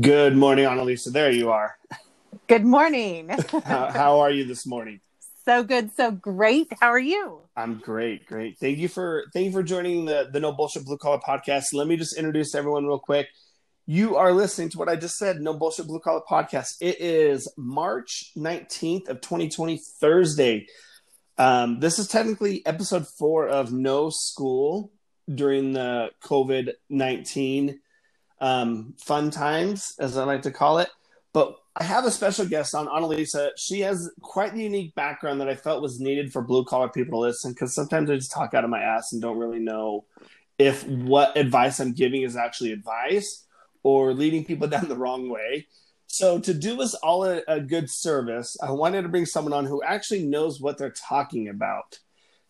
Good morning, Anne-Lise. There you are. Good morning. how, how are you this morning? So good, so great. How are you? I'm great, great. Thank you for thank you for joining the the No Bullshit Blue Collar podcast. Let me just introduce everyone real quick. You are listening to what I just said, No Bullshit Blue Collar podcast. It is March 19th of 2020, Thursday. Um, this is technically episode four of No School during the COVID 19 um, fun times, as I like to call it. But I have a special guest on, Anne-Lise. She has quite the unique background that I felt was needed for blue collar people to listen because sometimes I just talk out of my ass and don't really know if what advice I'm giving is actually advice or leading people down the wrong way. So, to do us all a, a good service, I wanted to bring someone on who actually knows what they're talking about.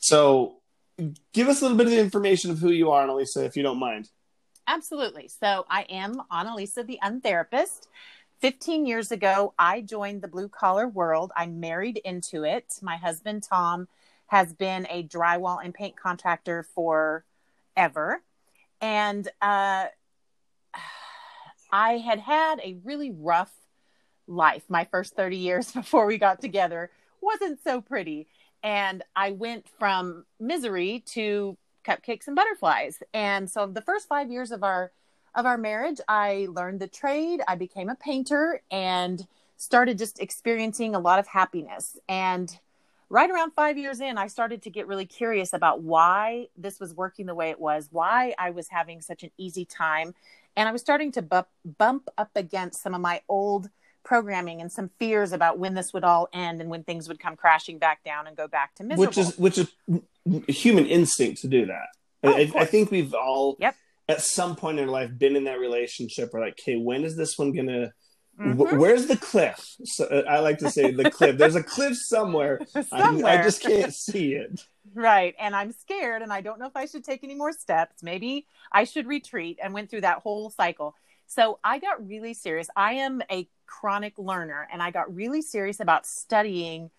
So, give us a little bit of the information of who you are, Anne-Lise, if you don't mind. Absolutely. So I am Anne-Lise, the untherapist. 15 years ago, I joined the blue collar world. I married into it. My husband, Tom, has been a drywall and paint contractor for ever. And uh, I had had a really rough life. My first 30 years before we got together wasn't so pretty. And I went from misery to cupcakes and butterflies. And so the first five years of our of our marriage, I learned the trade. I became a painter and started just experiencing a lot of happiness. And right around five years in, I started to get really curious about why this was working the way it was, why I was having such an easy time. And I was starting to bump, bump up against some of my old programming and some fears about when this would all end and when things would come crashing back down and go back to miserable. Which is which is human instinct to do that. Oh, I, I, think we've all yep. at some point in our life been in that relationship where like, okay, when is this one gonna Mm-hmm. where's the cliff? So, uh, I like to say the cliff. There's a cliff somewhere. somewhere. I, I, just can't see it. Right. And I'm scared and I don't know if I should take any more steps. Maybe I should retreat and went through that whole cycle. So I got really serious. I am a chronic learner and I got really serious about studying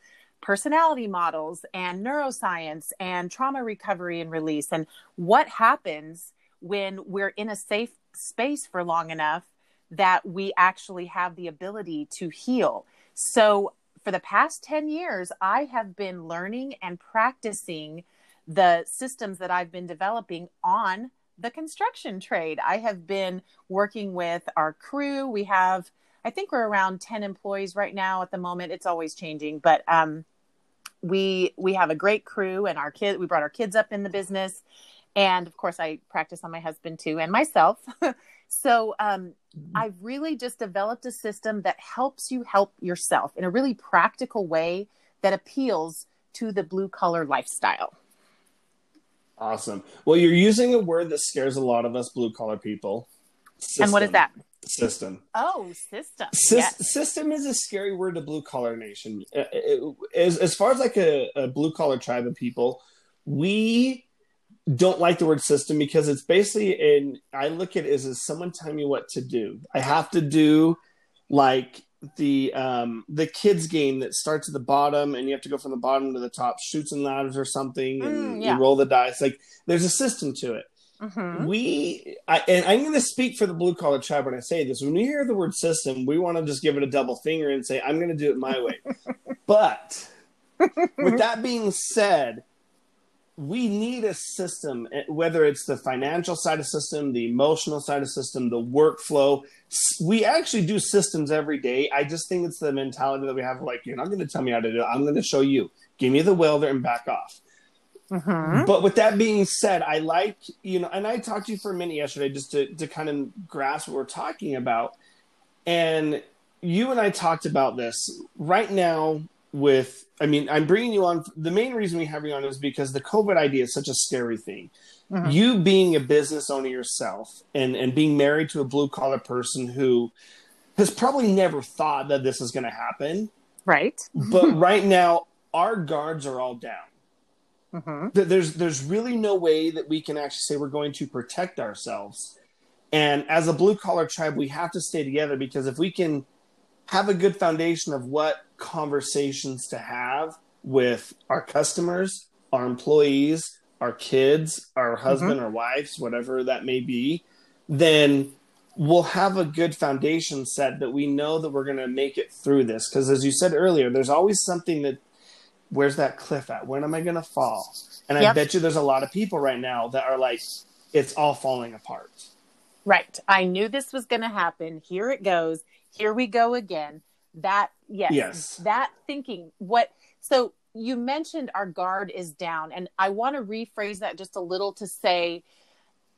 personality models and neuroscience and trauma recovery and release and what happens when we're in a safe space for long enough that we actually have the ability to heal. So, for the past 10 years, I have been learning and practicing the systems that I've been developing on the construction trade. I have been working with our crew. We have, I think we're around 10 employees right now at the moment. It's always changing, but um, we we have a great crew and our kid we brought our kids up in the business. And of course i practice on my husband too and myself. So um, mm-hmm. i've really just developed a system that helps you help yourself in a really practical way that appeals to the blue collar lifestyle. Awesome. Well you're using a word that scares a lot of us blue collar people. System. and what is that system. Oh, system. Sy- yes. System is a scary word to blue collar nation. Uh, as, as far as like a, a blue collar tribe of people, we don't like the word system because it's basically in I look at it as, as someone telling me what to do. I have to do like the um the kids game that starts at the bottom and you have to go from the bottom to the top Chutes and Ladders or something and mm, yeah. you roll the dice like there's a system to it Mm-hmm. We, I, and I'm going to speak for the blue collar tribe when I say this. When we hear the word system, we want to just give it a double finger and say, I'm going to do it my way. but with that being said, we need a system, eh, whether it's the financial side of system, the emotional side of system, the workflow. We actually do systems every day. I just think it's the mentality that we have like, you're not going to tell me how to do it. I'm going to show you. Give me the welder and back off. Mm-hmm. But with that being said, I like, you know, and I talked to you for a minute yesterday just to, to kind of grasp what we're talking about. And you and I talked about this right now with, I mean, I'm bringing you on. The main reason we have you on is because the COVID idea is such a scary thing. Mm-hmm. You being a business owner yourself and, and being married to a blue collar person who has probably never thought that this is going to happen. Right. but right now, our guards are all down Mm-hmm. There's there's really no way that we can actually say we're going to protect ourselves. And as a blue collar tribe, we have to stay together because if we can have a good foundation of what conversations to have with our customers, our employees, our kids, our husband mm-hmm. or wives, whatever that may be, then we'll have a good foundation set that we know that we're going to make it through this. Because as you said earlier, there's always something that where's that cliff at? When am I going to fall? And yep. I bet you there's a lot of people right now that are like, it's all falling apart. Right. I knew this was going to happen. Here it goes. Here we go again. That, yes, yes. That thinking, what, so you mentioned our guard is down. And I want to rephrase that just a little to say,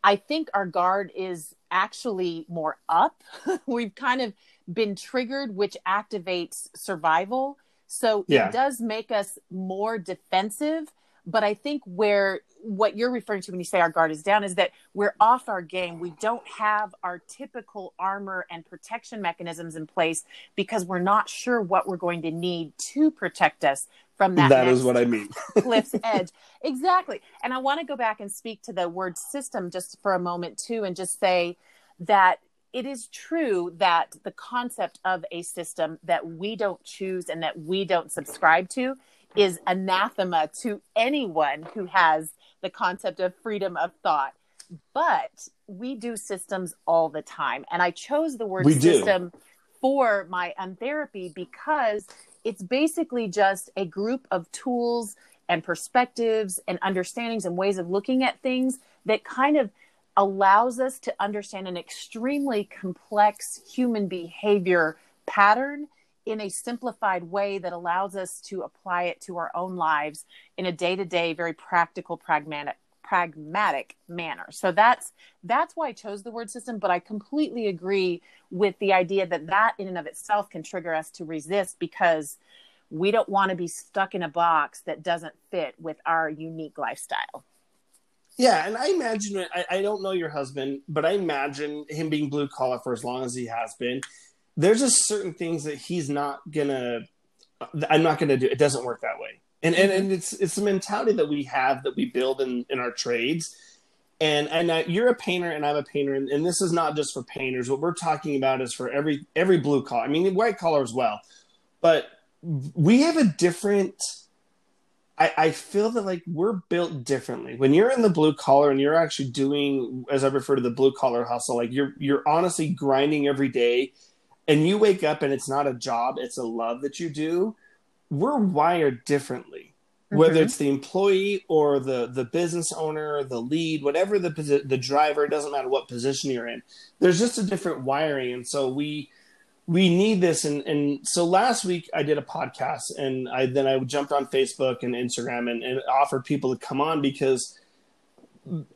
I think our guard is actually more up. We've kind of been triggered, which activates survival. So yeah. it does make us more defensive. But I think where what you're referring to when you say our guard is down is that we're off our game. We don't have our typical armor and protection mechanisms in place because we're not sure what we're going to need to protect us from that. That is what I mean. cliff's edge. Exactly. And I want to go back and speak to the word system just for a moment too, and just say that it is true that the concept of a system that we don't choose and that we don't subscribe to is anathema to anyone who has the concept of freedom of thought. But we do systems all the time. And I chose the word we system do. for my untherapy because it's basically just a group of tools and perspectives and understandings and ways of looking at things that kind of allows us to understand an extremely complex human behavior pattern in a simplified way that allows us to apply it to our own lives in a day-to-day very practical pragmatic pragmatic manner. So that's that's why i chose the word system but i completely agree with the idea that that in and of itself can trigger us to resist because we don't want to be stuck in a box that doesn't fit with our unique lifestyle yeah, and I imagine I, I don't know your husband, but I imagine him being blue collar for as long as he has been. There's just certain things that he's not gonna. I'm not gonna do. It doesn't work that way, and and, and it's it's the mentality that we have that we build in in our trades. And and you're a painter, and I'm a painter, and, and this is not just for painters. What we're talking about is for every every blue collar. I mean, white collar as well, but we have a different I, I feel that like we're built differently. When you're in the blue collar and you're actually doing, as I refer to the blue collar hustle, like you're you're honestly grinding every day, and you wake up and it's not a job, it's a love that you do. We're wired differently, mm-hmm. whether it's the employee or the the business owner, the lead, whatever the the driver. It doesn't matter what position you're in. There's just a different wiring, and so we we need this. And and so last week i did a podcast and i then i jumped on facebook and instagram and, and offered people to come on because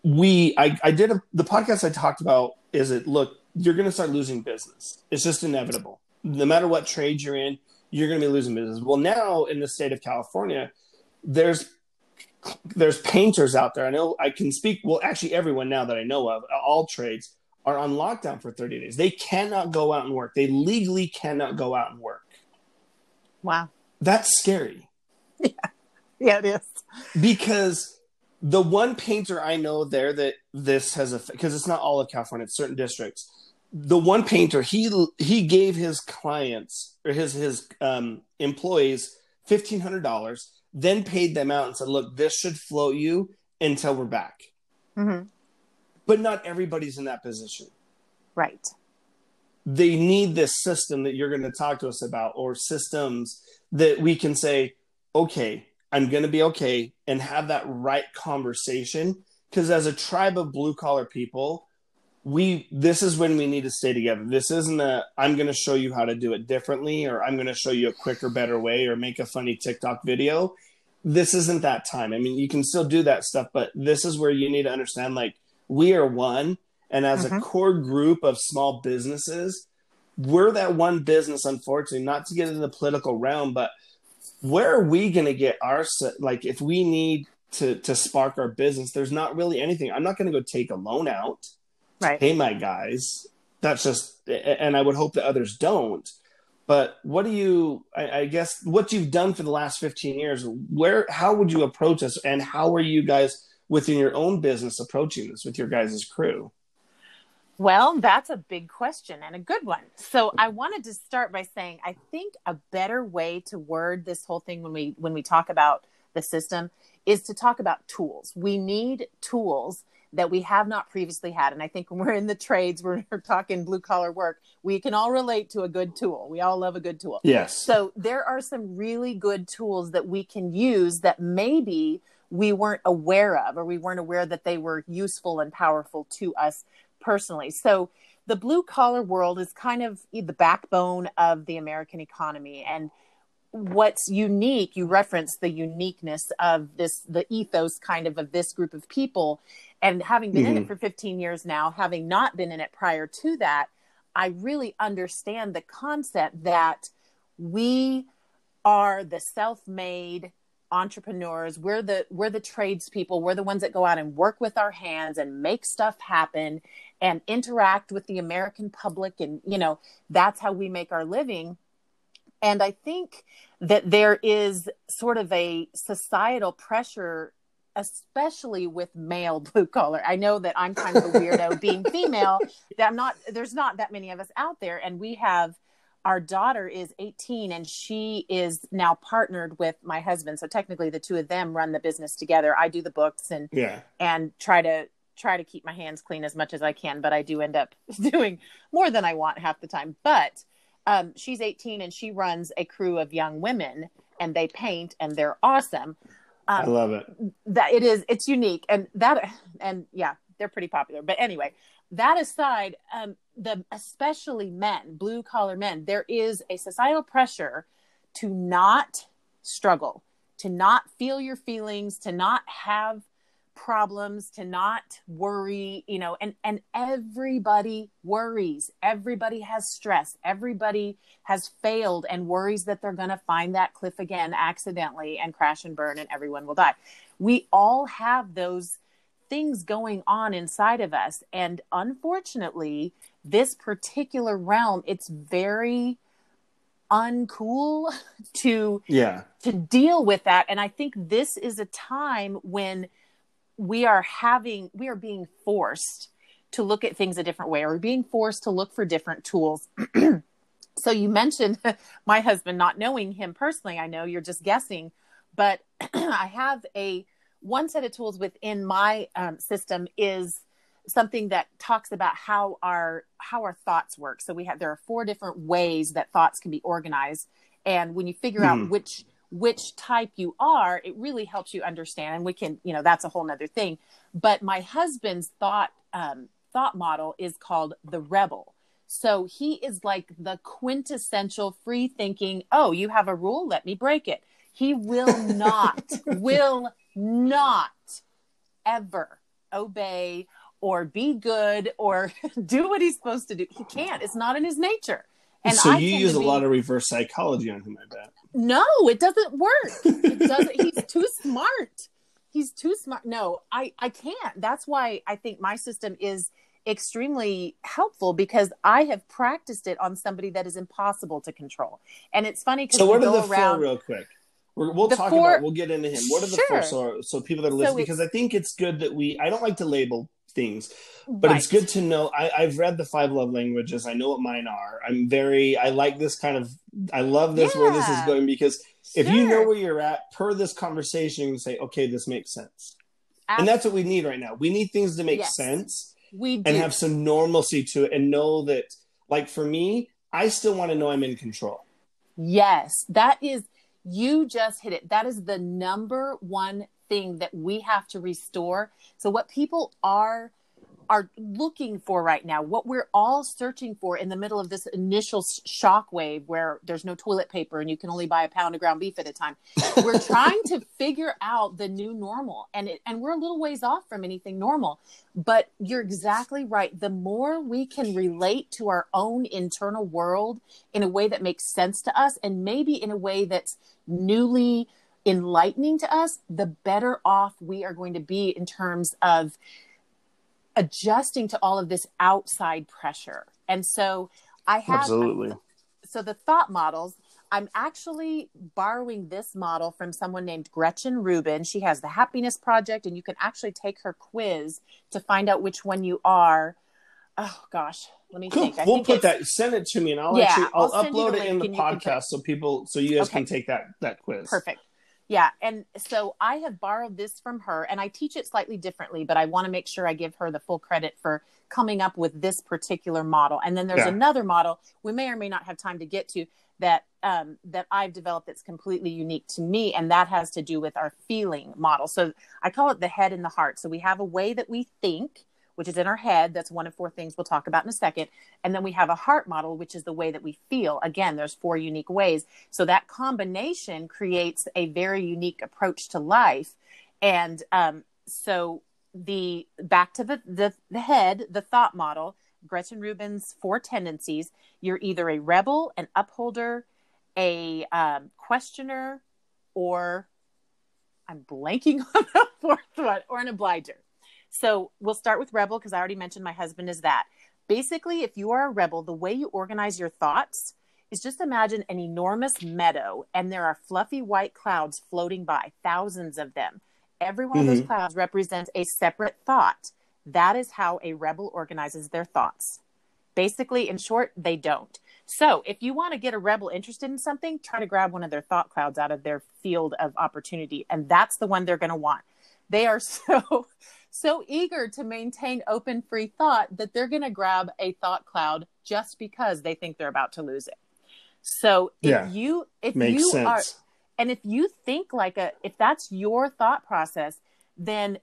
we i i did a, the podcast i talked about is it look you're going to start losing business. It's just inevitable. No matter what trade you're in you're going to be losing business. Well now in the state of california there's there's painters out there. I know i can speak well actually everyone now that i know of all trades are on lockdown for 30 days. They cannot go out and work. They legally cannot go out and work. Wow. That's scary. Yeah. Yeah, it is. Because the one painter I know there that this has a because it's not all of California, it's certain districts. The one painter he he gave his clients or his his um, employees fifteen hundred dollars, then paid them out and said, "Look, this should float you until we're back." Mm-hmm but not everybody's in that position. Right. They need this system that you're going to talk to us about, or systems that we can say, okay, I'm going to be okay, and have that right conversation. Because as a tribe of blue collar people, we this is when we need to stay together. This isn't a I'm going to show you how to do it differently, or I'm going to show you a quicker, better way, or make a funny TikTok video. This isn't that time. I mean, you can still do that stuff, but this is where you need to understand like we are one. And as mm-hmm. a core group of small businesses, we're that one business, unfortunately, not to get into the political realm, but where are we going to get our, like, if we need to, to spark our business, there's not really anything. I'm not going to go take a loan out. Right. Hey, my guys. That's just, and I would hope that others don't. But what do you, I, I guess, what you've done for the last 15 years, where, how would you approach us and how are you guys within your own business approaching this with your guys' crew? Well, that's a big question and a good one. So I wanted to start by saying I think a better way to word this whole thing when we when we talk about the system is to talk about tools. We need tools that we have not previously had. And I think when we're in the trades, we're, we're talking blue collar work, we can all relate to a good tool. We all love a good tool. Yes. So there are some really good tools that we can use that maybe we weren't aware of, or we weren't aware that they were useful and powerful to us personally. So the blue collar world is kind of the backbone of the American economy. And what's unique, you reference the uniqueness of this, the ethos kind of of this group of people. And having been mm-hmm. in it mm-hmm. for 15 years now, having not been in it prior to that, I really understand the concept that we are the self-made entrepreneurs we're the we're the tradespeople we're the ones that go out and work with our hands and make stuff happen and interact with the american public and you know that's how we make our living and i think that there is sort of a societal pressure especially with male blue collar. I know that I'm kind of a weirdo being female. That I'm not. There's not that many of us out there, and we have. Our daughter is 18 and she is now partnered with my husband. So technically the two of them run the business together. I do the books and yeah. and try to try to keep my hands clean as much as I can, but I do end up doing more than I want half the time. But um, she's 18 and she runs a crew of young women and they paint and they're awesome. Um, I love it. That it is, it's unique, and that, and yeah, they're pretty popular. But anyway, that aside, um, the especially men, blue collar men, there is a societal pressure to not struggle, to not feel your feelings, to not have problems to not worry you know and and everybody worries. Everybody has stress. Everybody has failed and worries that they're going to find that cliff again accidentally and crash and burn and everyone will die. We all have those things going on inside of us. And unfortunately this particular realm it's very uncool to yeah. to deal with that. And i think this is a time when we are having we are being forced to look at things a different way. Or being forced to look for different tools. So you mentioned my husband not knowing him personally i know you're just guessing but i have a one set of tools within my um, system is something that talks about how our how our thoughts work so we have there are four different ways that thoughts can be organized and when you figure mm. out hmm. which which type you are, it really helps you understand. And we can, you know, that's a whole nother thing. But my husband's thought um, thought model is called the rebel. So he is like the quintessential free thinking. Oh, you have a rule, let me break it. He will not, will not ever obey or be good or do what he's supposed to do. He can't. It's not in his nature. And so I you use a be... lot of reverse psychology on him, I bet. No, it doesn't work. It doesn't. he's too smart. He's too smart. No, I I can't. That's why I think my system is extremely helpful because I have practiced it on somebody that is impossible to control. And it's funny because so what are the around... four real quick? We will talk four... about. We'll get into him. What are the sure. four? So, so people that are listening, so because I think it's good that we. I don't like to label things but right. it's good to know I, i've read the five love languages i know what mine are i'm very i like this kind of i love this yeah. where this is going because sure. if you know where you're at per this conversation you can say okay this makes sense Absolutely. and that's what we need right now we need things to make yes. sense we do. and have some normalcy to it and know that like for me i still want to know i'm in control yes that is you just hit it that is the number one thing that we have to restore. So what people are are looking for right now, what we're all searching for in the middle of this initial shock wave where there's no toilet paper and you can only buy a pound of ground beef at a time. We're trying to figure out the new normal and it, and we're a little ways off from anything normal. But you're exactly right. The more we can relate to our own internal world in a way that makes sense to us and maybe in a way that's newly enlightening to us, the better off we are going to be in terms of adjusting to all of this outside pressure. And so I have absolutely. So the thought models, I'm actually borrowing this model from someone named Gretchen Rubin. She has the Happiness Project, and you can actually take her quiz to find out which one you are. Oh gosh, let me cool. think. I we'll think put that. Send it to me, and I'll yeah, actually I'll, I'll upload it in the podcast so people, so you guys okay. can take that that quiz. Perfect. Yeah. And so I have borrowed this from her and I teach it slightly differently, but I want to make sure I give her the full credit for coming up with this particular model. And then there's Yeah. another model we may or may not have time to get to that um, that I've developed that's completely unique to me, and that has to do with our feeling model. So I call it the head and the heart. So we have a way that we think, which is in our head. That's one of four things we'll talk about in a second. And then we have a heart model, which is the way that we feel. Again, there's four unique ways. So that combination creates a very unique approach to life. And um, so the back to the, the the head, the thought model, Gretchen Rubin's four tendencies. You're either a rebel, an upholder, a um, questioner, or I'm blanking on the fourth one, or an obliger. So we'll start with rebel because I already mentioned my husband is that. Basically, if you are a rebel, the way you organize your thoughts is just imagine an enormous meadow and there are fluffy white clouds floating by, thousands of them. Every one of those mm-hmm. clouds represents a separate thought. That is how a rebel organizes their thoughts. Basically, in short, they don't. So, if you want to get a rebel interested in something, try to grab one of their thought clouds out of their field of opportunity, and that's the one they're going to want. They are so so eager to maintain open free thought that they're going to grab a thought cloud just because they think they're about to lose it. So, if Yeah. you if you sense. are and if you think like a if that's your thought process then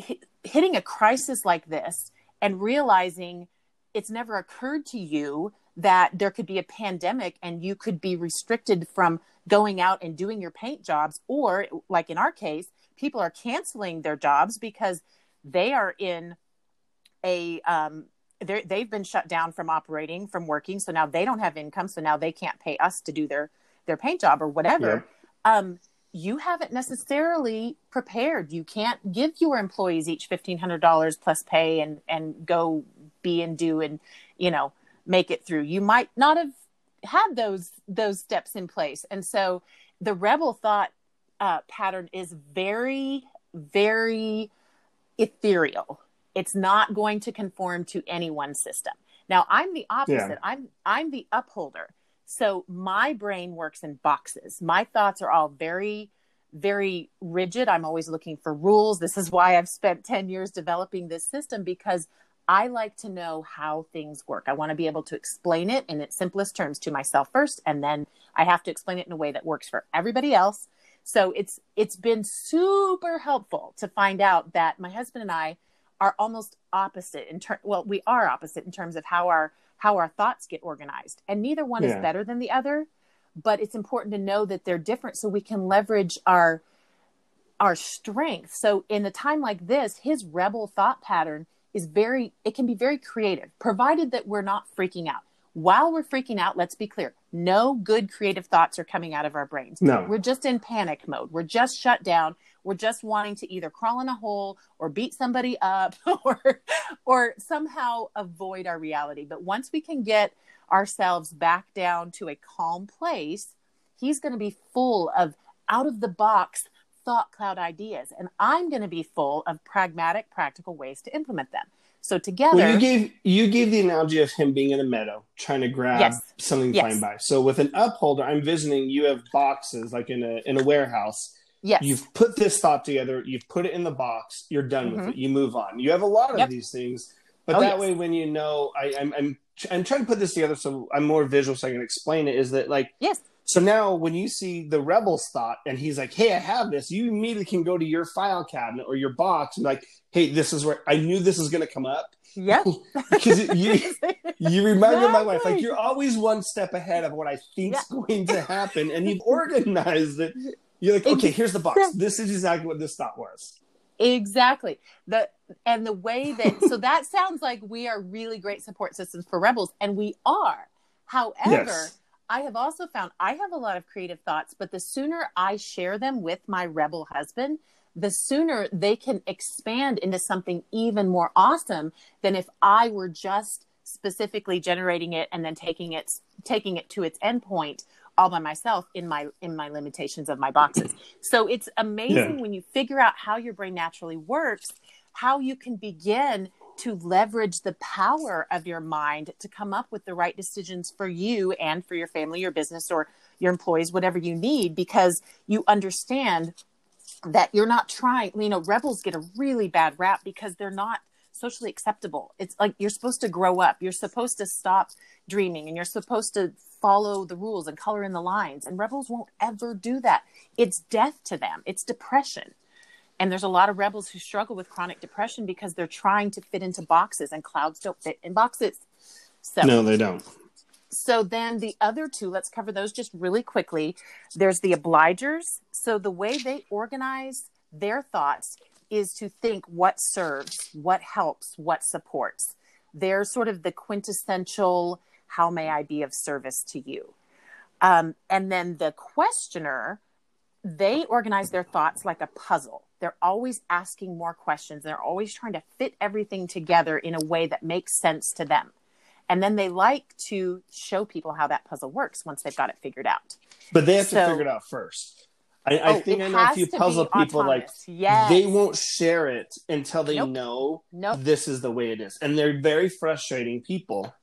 hi- hitting a crisis like this and realizing it's never occurred to you that there could be a pandemic and you could be restricted from going out and doing your paint jobs or like in our case people are canceling their jobs because they are in a um, they've been shut down from operating from working. So now they don't have income. So now they can't pay us to do their their paint job or whatever. Um, you haven't necessarily prepared. You can't give your employees each $1500 plus pay and and go be and do and you know make it through. You might not have had those those steps in place. And so the rebel thought uh, pattern is very very ethereal it's not going to conform to any one system now i'm the opposite Yeah. i'm i'm the upholder so my brain works in boxes my thoughts are all very very rigid i'm always looking for rules this is why i've spent 10 years developing this system because I like to know how things work. I want to be able to explain it in its simplest terms to myself first, and then I have to explain it in a way that works for everybody else. So it's it's been super helpful to find out that my husband and I are almost opposite in terms Well, we are opposite in terms of how our how our thoughts get organized, and neither one Yeah. is better than the other. But it's important to know that they're different, so we can leverage our our strength. So in a time like this, his rebel thought pattern is very it can be very creative provided that we're not freaking out. While we're freaking out, let's be clear. No good creative thoughts are coming out of our brains. No. We're just in panic mode. We're just shut down. We're just wanting to either crawl in a hole or beat somebody up or or somehow avoid our reality. But once we can get ourselves back down to a calm place, he's going to be full of out of the box thought cloud ideas and i'm going to be full of pragmatic practical ways to implement them so together Well, you gave you gave the analogy of him being in a meadow trying to grab Yes. something Yes. flying by. So with an upholder, I'm envisioning you have boxes like in a in a warehouse. yes You've put this thought together. You've put it in the box. You're done with Mhm. it. You move on. You have a lot of Yep. these things, but Oh, that yes. way, when you know, I, I'm I'm I'm trying to put this together so I'm more visual, so I can explain it. Is that like yes so now when you see the rebel's thought and he's like, Hey, I have this, you immediately can go to your file cabinet or your box and be like, Hey, this is where I knew this was gonna come up. Yeah. Because you you remind me of my wife, like you're always one step ahead of what I think's Yeah. going to happen, and you've organized it. You're like, okay, here's the box. This is exactly what this thought was. exactly the and the way that so that sounds like we are really great support systems for rebels and we are however Yes. I have also found I have a lot of creative thoughts, but the sooner I share them with my rebel husband, the sooner they can expand into something even more awesome than if I were just specifically generating it and then taking it taking it to its endpoint all by myself in my in my limitations of my boxes. So it's amazing Yeah. when you figure out how your brain naturally works, how you can begin to leverage the power of your mind to come up with the right decisions for you and for your family, your business, or your employees whatever you need because you understand that you're not trying you know rebels get a really bad rap because they're not socially acceptable. It's like you're supposed to grow up. You're supposed to stop dreaming and you're supposed to follow the rules and color in the lines and rebels won't ever do that. It's death to them. It's depression and there's a lot of rebels who struggle with chronic depression because they're trying to fit into boxes and clouds don't fit in boxes so no they don't so then the other two, let's cover those just really quickly. There's the obligers. So the way they organize their thoughts is to think what serves, what helps, what supports. They're sort of the quintessential, how may I be of service to you? Um, and then the questioner, they organize their thoughts like a puzzle. They're always asking more questions. They're always trying to fit everything together in a way that makes sense to them. And then they like to show people how that puzzle works once they've got it figured out. But they have so, to figure it out first. I, oh, I think I know a few puzzle people like yes. they won't share it until they nope. know nope. this is the way it is, and they're very frustrating people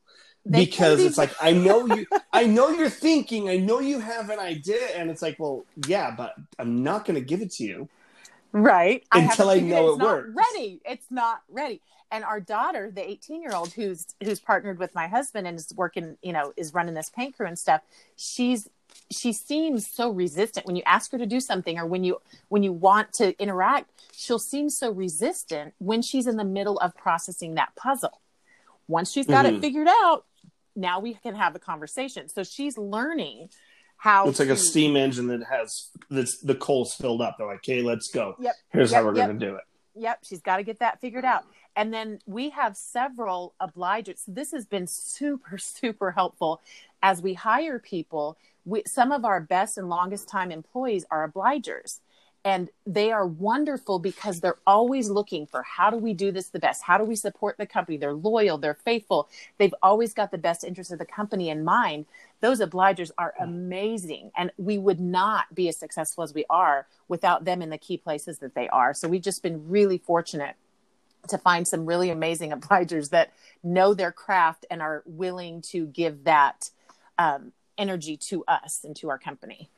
they because be... it's like I know you, I know you're thinking, I know you have an idea, and it's like, well, yeah, but I'm not going to give it to you, right? Until I, I know it works. Ready? It's not ready and our daughter the 18 year old who's who's partnered with my husband and is working you know is running this paint crew and stuff she's she seems so resistant when you ask her to do something or when you when you want to interact she'll seem so resistant when she's in the middle of processing that puzzle once she's got mm-hmm. it figured out now we can have a conversation so she's learning how it's to... like a steam engine that has this, the coals filled up they're like okay let's go yep here's yep, how we're yep. going to do it yep she's got to get that figured out and then we have several obligers. So this has been super, super helpful as we hire people. We, some of our best and longest time employees are obligers. And they are wonderful because they're always looking for how do we do this the best? How do we support the company? They're loyal, they're faithful. They've always got the best interest of the company in mind. Those obligers are amazing. And we would not be as successful as we are without them in the key places that they are. So we've just been really fortunate to find some really amazing obligers that know their craft and are willing to give that um, energy to us and to our company.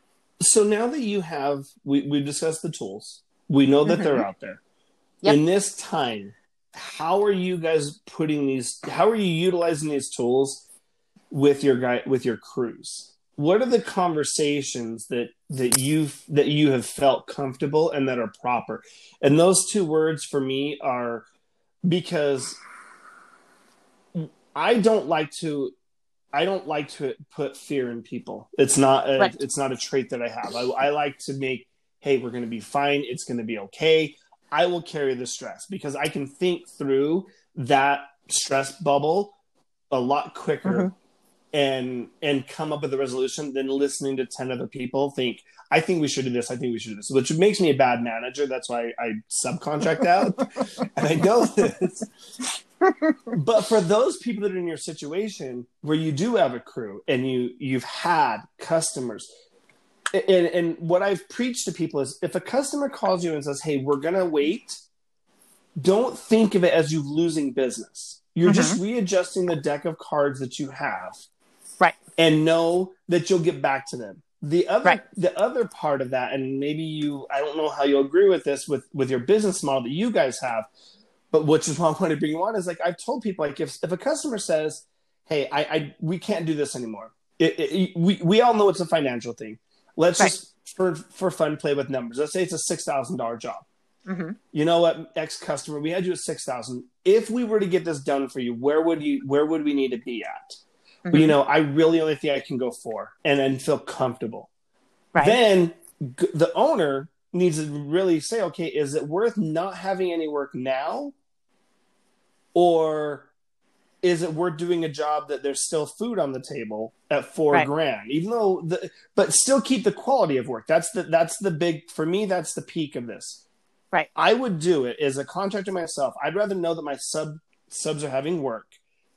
So now that you have, we, we've discussed the tools, we know that mm-hmm. they're out there. Yep. In this time, how are you guys putting these, how are you utilizing these tools with your guy, with your crews? What are the conversations that that you've that you have felt comfortable and that are proper? And those two words for me are because I don't like to I don't like to put fear in people. It's not a, right. it's not a trait that I have. I, I like to make hey, we're going to be fine. It's going to be okay. I will carry the stress because I can think through that stress bubble a lot quicker mm-hmm and and come up with a resolution than listening to 10 other people think i think we should do this i think we should do this which makes me a bad manager that's why i subcontract out and i know this but for those people that are in your situation where you do have a crew and you you've had customers and, and what i've preached to people is if a customer calls you and says hey we're gonna wait don't think of it as you losing business you're mm-hmm. just readjusting the deck of cards that you have right and know that you'll get back to them the other right. the other part of that and maybe you i don't know how you'll agree with this with with your business model that you guys have but which is why i want to bring you on is like i've told people like if, if a customer says hey i, I we can't do this anymore it, it, we, we all know it's a financial thing let's right. just for for fun play with numbers let's say it's a $6000 job mm-hmm. you know what ex customer we had you at 6000 if we were to get this done for you where would you where would we need to be at Mm-hmm. You know, I really only think I can go four and then feel comfortable. Right. Then the owner needs to really say, okay, is it worth not having any work now? Or is it worth doing a job that there's still food on the table at four right. grand even though the but still keep the quality of work that's the that's the big for me that's the peak of this right i would do it as a contractor myself i'd rather know that my sub subs are having work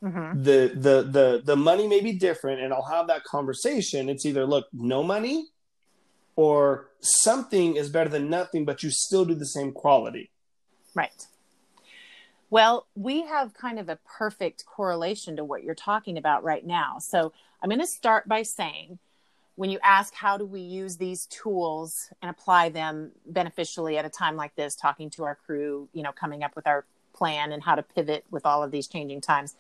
Mm-hmm. The the the the money may be different, and I'll have that conversation. It's either look, no money, or something is better than nothing, but you still do the same quality. Right. Well, we have kind of a perfect correlation to what you're talking about right now. So I'm going to start by saying when you ask how do we use these tools and apply them beneficially at a time like this talking to our crew you know coming up with our plan and how to pivot with all of these changing times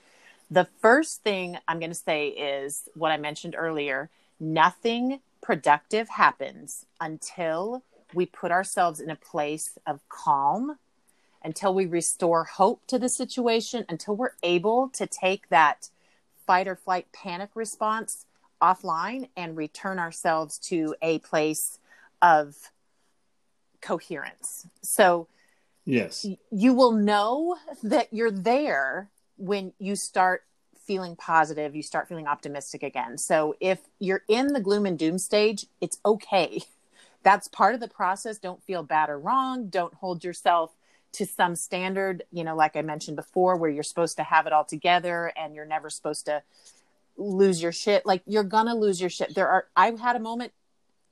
the first thing i'm going to say is what i mentioned earlier nothing productive happens until we put ourselves in a place of calm until we restore hope to the situation until we're able to take that fight or flight panic response offline and return ourselves to a place of coherence. So, yes, you will know that you're there when you start feeling positive, you start feeling optimistic again. So, if you're in the gloom and doom stage, it's okay. That's part of the process. Don't feel bad or wrong. Don't hold yourself to some standard, you know, like I mentioned before, where you're supposed to have it all together and you're never supposed to lose your shit. Like you're gonna lose your shit. There are I've had a moment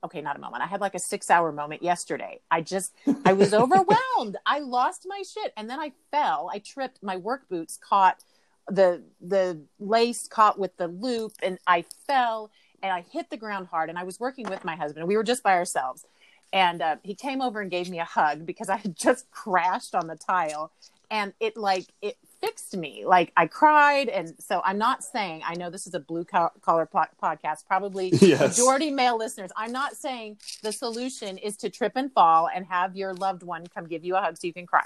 okay, not a moment. I had like a six hour moment yesterday. I just, I was overwhelmed. I lost my shit. And then I fell. I tripped. My work boots caught the, the lace caught with the loop and I fell and I hit the ground hard. And I was working with my husband. We were just by ourselves. And uh, he came over and gave me a hug because I had just crashed on the tile. And it like, it fixed me. Like I cried, and so I'm not saying I know this is a blue collar po- podcast, probably yes. majority male listeners. I'm not saying the solution is to trip and fall and have your loved one come give you a hug so you can cry.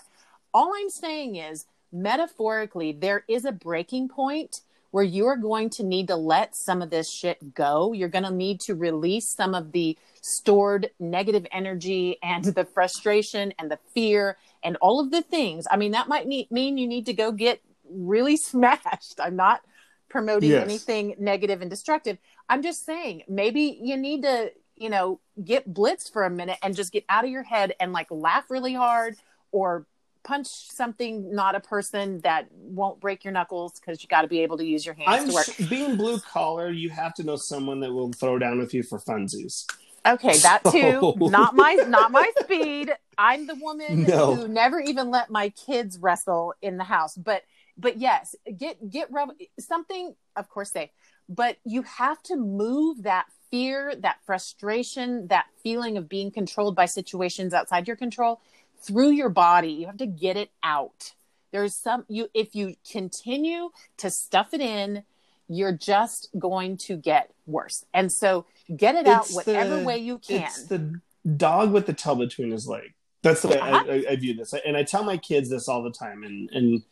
All I'm saying is, metaphorically, there is a breaking point where you are going to need to let some of this shit go. You're going to need to release some of the stored negative energy and the frustration and the fear and all of the things. I mean, that might mean you need to go get really smashed. I'm not promoting yes. anything negative and destructive. I'm just saying maybe you need to, you know, get blitzed for a minute and just get out of your head and like laugh really hard or punch something not a person that won't break your knuckles because you got to be able to use your hands I'm to work. Sh- being blue collar, you have to know someone that will throw down with you for funsies. Okay, that too. Not my not my speed. I'm the woman no. who never even let my kids wrestle in the house. But but yes, get get rub- something of course safe. But you have to move that fear, that frustration, that feeling of being controlled by situations outside your control through your body. You have to get it out. There's some you if you continue to stuff it in, you're just going to get worse. And so get it out whatever the, way you can. It's the dog with the tail between his legs. That's the way uh-huh. I, I, I, view this, and I tell my kids this all the time. And and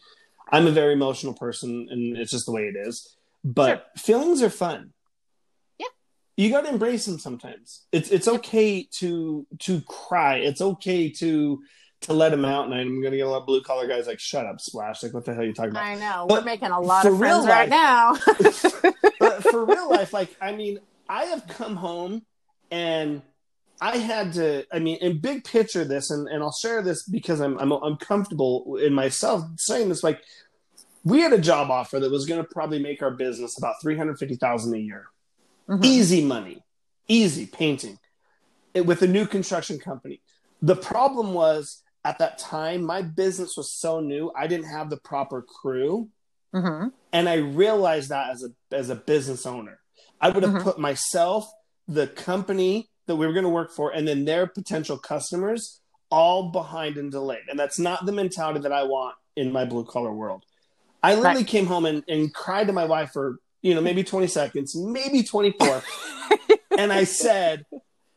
I'm a very emotional person, and it's just the way it is. But sure. feelings are fun. You got to embrace them sometimes. It's it's okay to to cry. It's okay to to let him out, and I'm going to get a lot of blue collar guys like, "Shut up, Splash!" Like, what the hell are you talking about? I know but we're making a lot of friends life, right now. but for real life, like, I mean, I have come home and I had to. I mean, in big picture, this, and, and I'll share this because I'm I'm I'm comfortable in myself saying this. Like, we had a job offer that was going to probably make our business about three hundred fifty thousand a year, mm-hmm. easy money, easy painting, it, with a new construction company. The problem was at that time my business was so new, I didn't have the proper crew, mm-hmm. and I realized that as a as a business owner. I would have mm-hmm. put myself, the company that we were going to work for, and then their potential customers all behind and delayed. And that's not the mentality that I want in my blue collar world. I literally right. came home and, and cried to my wife for, you know, maybe 20 seconds, maybe 24. and I said,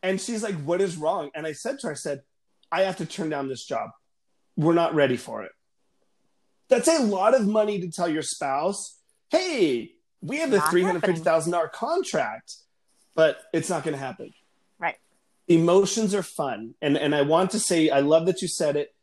and she's like, what is wrong? And I said to her, I said, I have to turn down this job. We're not ready for it. That's a lot of money to tell your spouse, hey, we have the three hundred fifty thousand dollar contract, but it's not going to happen. Right. Emotions are fun, and and I want to say I love that you said it.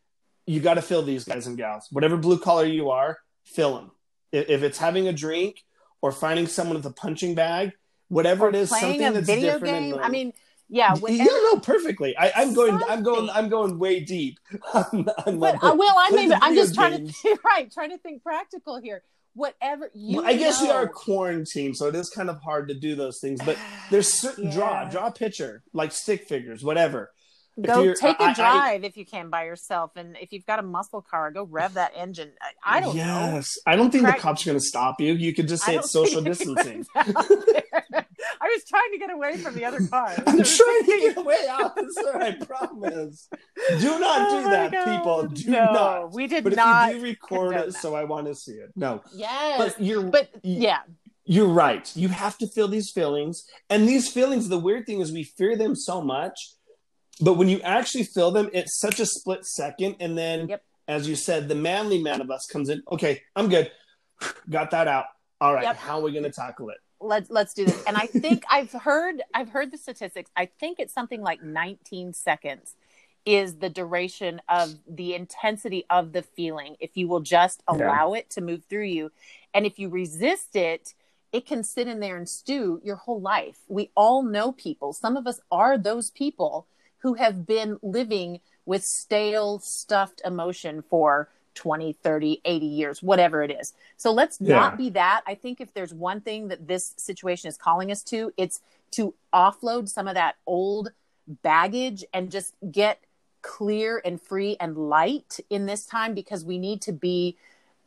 You got to fill these guys and gals, whatever blue collar you are, fill them. If, if it's having a drink or finding someone with a punching bag, whatever or it is, something that's different. Game. I mean, yeah, yeah, no, perfectly. I, am going, I'm going, I'm going way deep. On but, uh, well, I'm even, I'm just trying games. to right, trying to think practical here whatever you. I guess know. we are quarantined, so it is kind of hard to do those things. But there's certain yeah. draw, draw a picture like stick figures, whatever. Go take a drive I, if you can by yourself, and if you've got a muscle car, go rev that engine. I, I don't yes. know. I don't think Crack- the cops are going to stop you. You could just say it's social distancing. I was trying to get away from the other car. I'm trying to get away, officer. I promise. Do not Oh do my that, God. people. Do no, not. We did But not. if you do record it, that. so I want to see it. No, yes, but you're but yeah, You're right. You have to feel these feelings. And these feelings, the weird thing is we fear them so much. But when you actually feel them, it's such a split second. And then, Yep. as you said, the manly man of us comes in. Okay, I'm good. Got that out. All right. Yep. How are we going to tackle it? let's let's do this. And I think I've heard I've heard the statistics. I think it's something like 19 seconds is the duration of the intensity of the feeling if you will just Yeah. allow it to move through you. And if you resist it, it can sit in there and stew your whole life. We all know people. Some of us are those people who have been living with stale, stuffed emotion for 20, 30, 80 years, whatever it is. So let's Yeah. not be that. I think if there's one thing that this situation is calling us to, it's to offload some of that old baggage and just get clear and free and light in this time because we need to be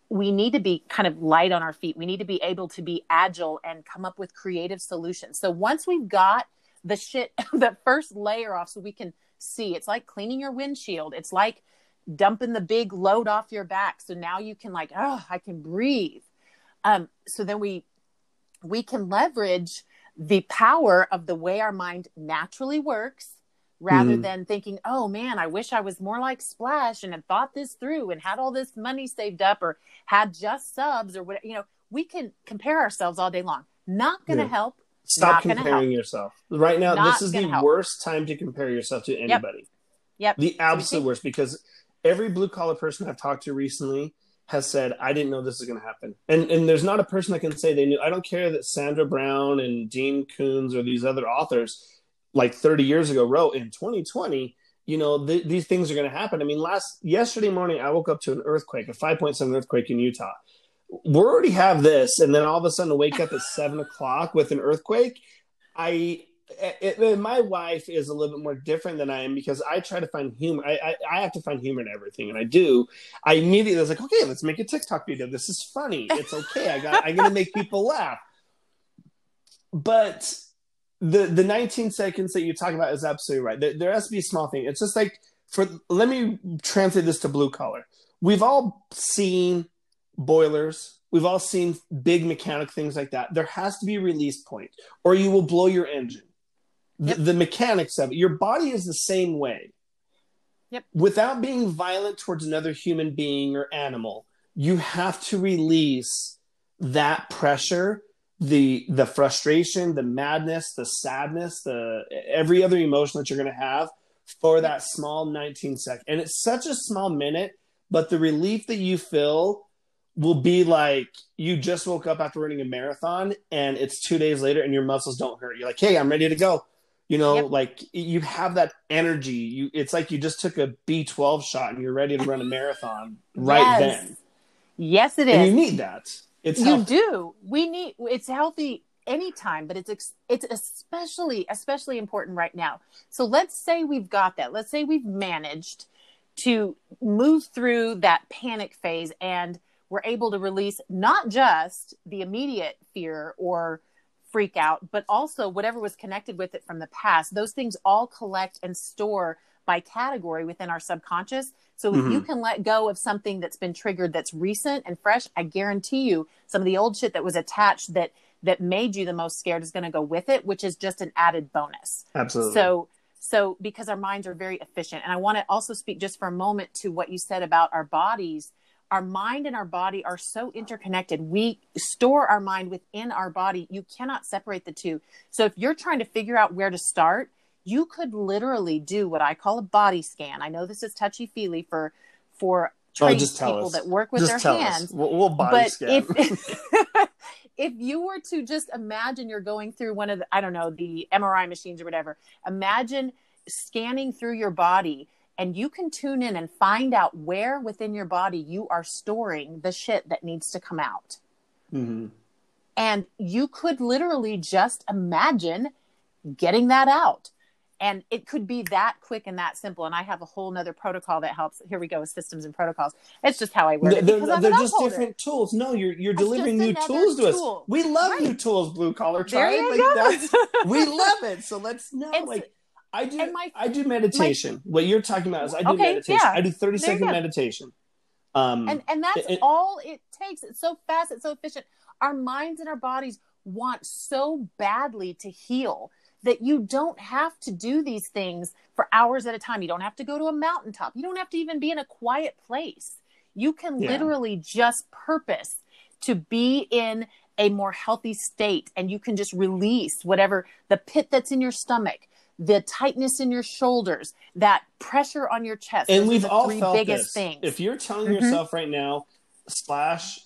we need to be kind of light on our feet. We need to be able to be agile and come up with creative solutions. So once we've got the shit, the first layer off, so we can see, it's like cleaning your windshield. It's like dumping the big load off your back. So now you can like, oh, I can breathe. Um, so then we we can leverage the power of the way our mind naturally works rather Mhm. than thinking, oh man, I wish I was more like Splash and had thought this through and had all this money saved up or had just subs or what, you know, we can compare ourselves all day long. Not going to Yeah. help. Stop comparing yourself. Right now, Not this is the help. worst time to compare yourself to anybody. Yep. The absolute worst because every blue collar person I've talked to recently has said, I didn't know this was going to happen. And and there's not a person that can say they knew. I don't care that Sandra Brown and Dean Koontz or these other authors like 30 years ago wrote in 2020, you know, th- these things are going to happen. I mean, last yesterday morning, I woke up to an earthquake, a 5.7 earthquake in Utah. We already have this, and then all of a sudden, wake up at seven o'clock with an earthquake. I it, it- my wife is a little bit more different than I am because I try to find humor. I, I, I have to find humor in everything, and I do. I immediately was like, okay, let's make a TikTok video. This is funny. It's okay. I got. I'm gonna make people laugh. But the the 19 seconds that you talk about is absolutely right. There, there has to be a small thing. It's just like for. Let me translate this to blue collar. We've all seen boilers. We've all seen big mechanic things like that. There has to be a release point, or you will blow your engine. The, Yep. the mechanics of it. Your body is the same way. Yep. Without being violent towards another human being or animal, you have to release that pressure, the the frustration, the madness, the sadness, the every other emotion that you're going to have for that small 19 second. And it's such a small minute, but the relief that you feel will be like you just woke up after running a marathon and it's two days later and your muscles don't hurt. You're like, hey, I'm ready to go. You know, Yep. like you have that energy. You it's like you just took a B12 shot and you're ready to run a marathon right Yes. then. Yes, it is. And you need that. It's you healthy. do we need it's healthy anytime but it's ex- it's especially especially important right now so let's say we've got that let's say we've managed to move through that panic phase and we're able to release not just the immediate fear or freak out but also whatever was connected with it from the past those things all collect and store by category within our subconscious so if you Mhm. can let go of something that's been triggered that's recent and fresh, I guarantee you some of the old shit that was attached that that made you the most scared is going to go with it, which is just an added bonus. Absolutely. So so because our minds are very efficient and I want to also speak just for a moment to what you said about our bodies. Our mind and our body are so interconnected. We store our mind within our body. You cannot separate the two. So if you're trying to figure out where to start, you could literally do what I call a body scan. I know this is touchy feely for for Oh, trained tell people us. that work with just their tell hands us. We'll, we'll body but scan. if if you were to just imagine you're going through one of the i don't know the mri machines or whatever imagine scanning through your body and you can tune in and find out where within your body you are storing the shit that needs to come out. Mhm. and you could literally just imagine getting that out. And it could be that quick and that simple. And i have a whole nother protocol that helps. Here we go with systems and protocols. It's just how i work. They're, they're, they're just different tools. No you're you're delivering new tools to tool. us we love right. new tools blue collar tribe. like we love it. So let's know like I do. My, I do meditation. My, what you're talking about is I do okay, meditation. Yeah. I do 30 second meditation. Um, and and that's it, all it takes. It's so fast. It's so efficient. Our minds and our bodies want so badly to heal that you don't have to do these things for hours at a time. You don't have to go to a mountaintop. You don't have to even be in a quiet place. You can yeah. literally just purpose to be in a more healthy state and you can just release whatever the pit that's in your stomach, the tightness in your shoulders, that pressure on your chest. And we've all felt biggest this. Things. If you're telling mm-hmm. yourself right now, slash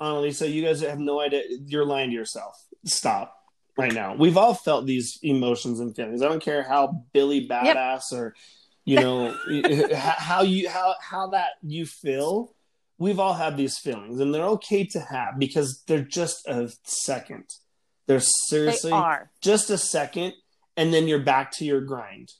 Anne-Lise, you guys have no idea. You're lying to yourself. Stop right now. We've all felt these emotions and feelings. I don't care how Billy badass yep. or you know how you how how that you feel. We've all had these feelings, and they're okay to have because they're just a second. They're seriously they just a second, and then you're back to your grind.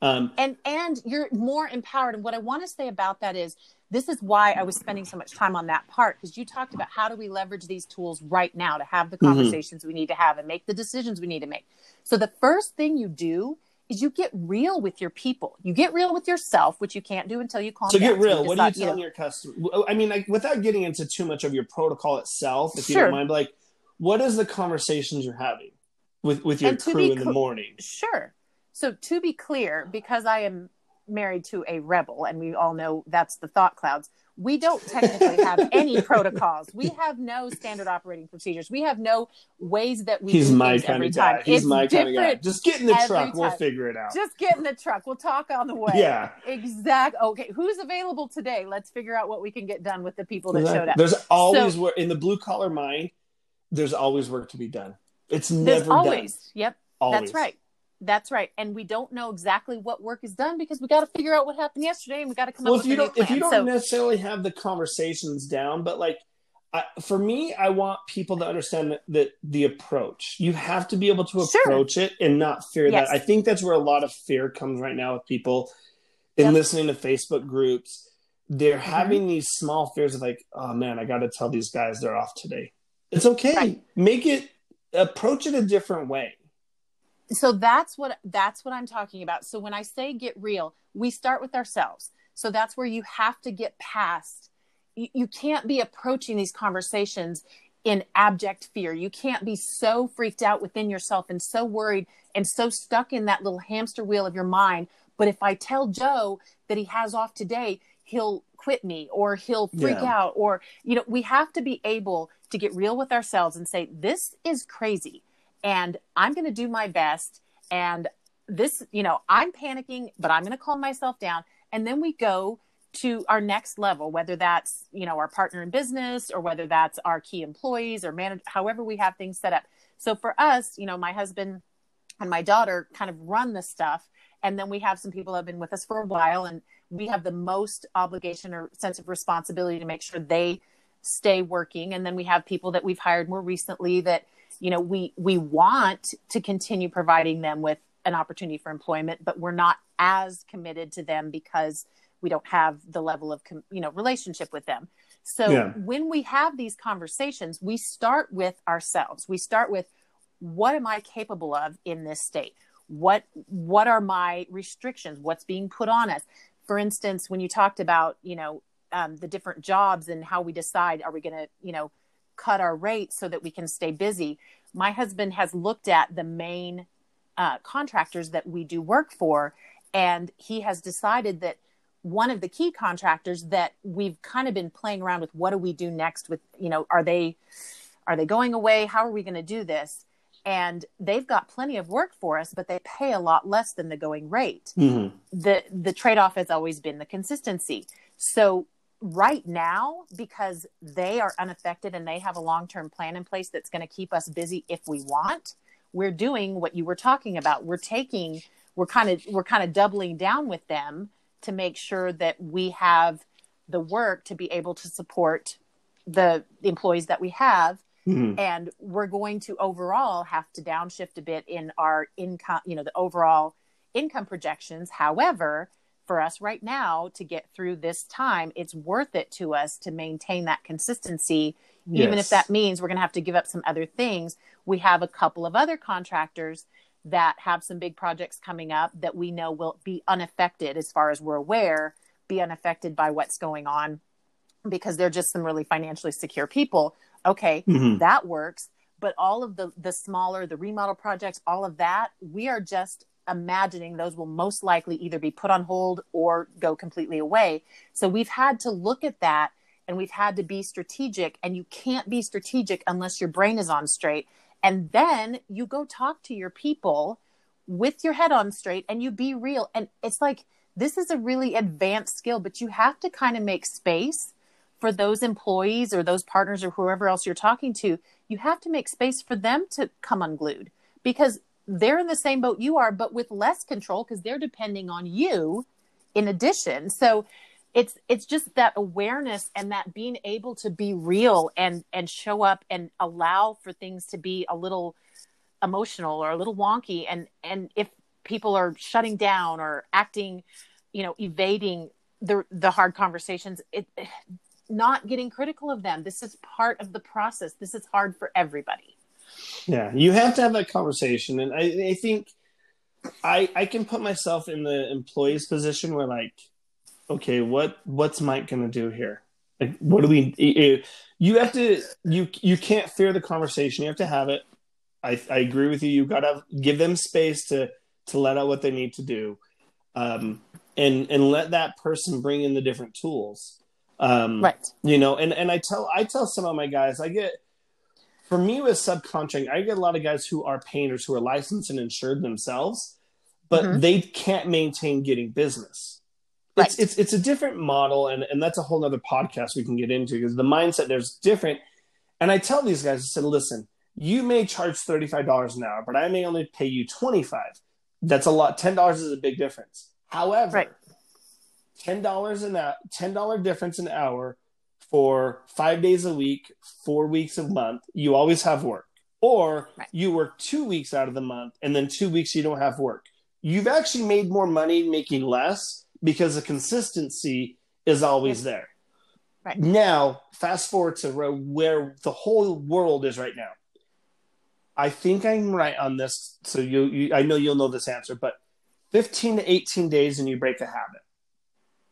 Um, and and you're more empowered. And what I want to say about that is this is why I was spending so much time on that part because you talked about how do we leverage these tools right now to have the mm-hmm. conversations mm-hmm. we need to have and make the decisions we need to make. So the first thing you do is you get real with your people. You get real with yourself, which you can't do until you calm so down. Get real. So what are you telling you know, your customer? I mean, like without getting into too much of your protocol itself, if sure. you don't mind, like what is the conversations you're having with with your crew in cl- the morning? Sure. So to be clear, because I am married to a rebel, and we all know that's the thought clouds. We don't technically have any protocols. We have no standard operating procedures. We have no ways that we. He's my kind of guy. Time. He's it's my kind of guy. Just get in the truck. Time. We'll figure it out. Just get in the truck. We'll talk on the way. Yeah. Exact. Okay. Who's available today? Let's figure out what we can get done with the people that showed up. There's always so, work in the blue collar mind. There's always work to be done. It's never There's always. Done. Yep. Always. That's right. That's right. And we don't know exactly what work is done because we got to figure out what happened yesterday and we got to come well, up if with you don't, If you don't so, necessarily have the conversations down, but like I, for me, I want people to understand that, that, the approach. You have to be able to approach sure. it and not fear yes. that. I think that's where a lot of fear comes right now with people in yep. listening to Facebook groups. They're mm-hmm. having these small fears of like, oh man, I got to tell these guys they're off today. It's okay. Right. Make it approach it a different way. So that's what that's what i'm talking about. So when i say get real we start with ourselves. So that's where you have to get past you, you can't be approaching these conversations in abject fear. You can't be so freaked out within yourself and so worried and so stuck in that little hamster wheel of your mind. But if i tell joe that he has off today he'll quit me or he'll freak yeah. out or you know we have to be able to get real with ourselves and say this is crazy and I'm going to do my best. And this, you know, I'm panicking, but I'm going to calm myself down. And then we go to our next level, whether that's, you know, our partner in business or whether that's our key employees or manage, however we have things set up. So for us, you know, my husband and my daughter kind of run the stuff. And then we have some people that have been with us for a while and we have the most obligation or sense of responsibility to make sure they stay working. And then we have people that we've hired more recently that, you know we we want to continue providing them with an opportunity for employment but we're not as committed to them because we don't have the level of you know relationship with them. So yeah. when we have these conversations we start with ourselves. We start with what am i capable of in this state? What what are my restrictions? What's being put on us for instance when you talked about you know um, the different jobs and how we decide are we going to you know cut our rates so that we can stay busy. My husband has looked at the main uh, contractors that we do work for, and he has decided that one of the key contractors that we've kind of been playing around with what do we do next with you know are they are they going away how are we going to do this and they've got plenty of work for us but they pay a lot less than the going rate. Mm-hmm. the the trade-off has always been the consistency. So right now because they are unaffected and they have a long-term plan in place that's going to keep us busy if we want we're doing what you were talking about. We're taking we're kind of we're kind of doubling down with them to make sure that we have the work to be able to support the employees that we have mm-hmm. and we're going to overall have to downshift a bit in our income you know the overall income projections. However, for us right now to get through this time, it's worth it to us to maintain that consistency, yes. even if that means we're going to have to give up some other things. We have a couple of other contractors that have some big projects coming up that we know will be unaffected as far as we're aware, be unaffected by what's going on because they're just some really financially secure people. Okay, mm-hmm. that works. But all of the the smaller, the remodel projects, all of that, we are just imagining those will most likely either be put on hold or go completely away. So we've had to look at that and we've had to be strategic. And you can't be strategic unless your brain is on straight. And then you go talk to your people with your head on straight and you be real. And it's like, this is a really advanced skill, but you have to kind of make space for those employees or those partners or whoever else you're talking to. You have to make space for them to come unglued because they're in the same boat you are, but with less control because they're depending on you in addition. So it's it's just that awareness and that being able to be real and and show up and allow for things to be a little emotional or a little wonky and and if people are shutting down or acting you know evading the the hard conversations it not getting critical of them this is part of the process this is hard for everybody yeah, you have to have that conversation, and I, I think I I can put myself in the employee's position where like, okay, what what's Mike gonna do here? Like, what do we? You have to you you can't fear the conversation. You have to have it. I I agree with you. You gotta give them space to to let out what they need to do, um, and and let that person bring in the different tools. Um, right. You know, and and I tell I tell some of my guys I get for me with subcontracting, I get a lot of guys who are painters who are licensed and insured themselves, but mm-hmm. they can't maintain getting business. Right. It's, it's it's a different model, and and that's a whole other podcast we can get into because the mindset there's different. And I tell these guys, I said, listen, you may charge thirty five dollars an hour, but I may only pay you twenty five. That's a lot. Ten dollars is a big difference. However, right. Ten dollars an hour, ten dollar difference an hour for five days a week, four weeks a month, you always have work. Or right. you work two weeks out of the month and then two weeks you don't have work. You've actually made more money making less because the consistency is always there. Right. Now, fast forward to where the whole world is right now. I think I'm right on this. So you, you I know you'll know this answer, but 15 to 18 days and you break a habit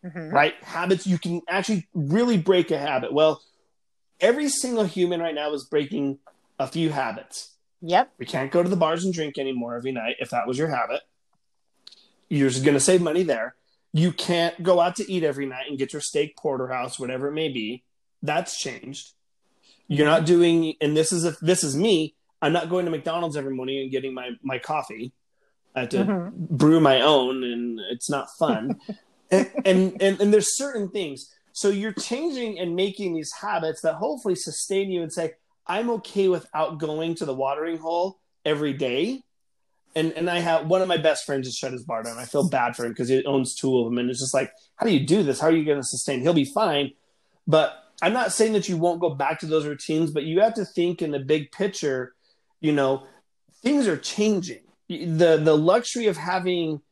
mm-hmm. right? Habits, you can actually really break a habit. Well, every single human right now is breaking a few habits. Yep. We can't go to the bars and drink anymore every night if that was your habit. You're going to save money there. You can't go out to eat every night and get your steak porterhouse, whatever it may be. That's changed. You're not doing, and this is a, this is me. I'm not going to McDonald's every morning and getting my my coffee. I have to mm-hmm. brew my own, and it's not fun. and, and, and there's certain things. So you're changing and making these habits that hopefully sustain you and say, I'm okay without going to the watering hole every day. And and I have one of my best friends just shut his bar down. I feel bad for him because he owns two of them, and it's just like, how do you do this? How are you going to sustain? He'll be fine, but I'm not saying that you won't go back to those routines, but you have to think in the big picture. You know, things are changing. The the luxury of having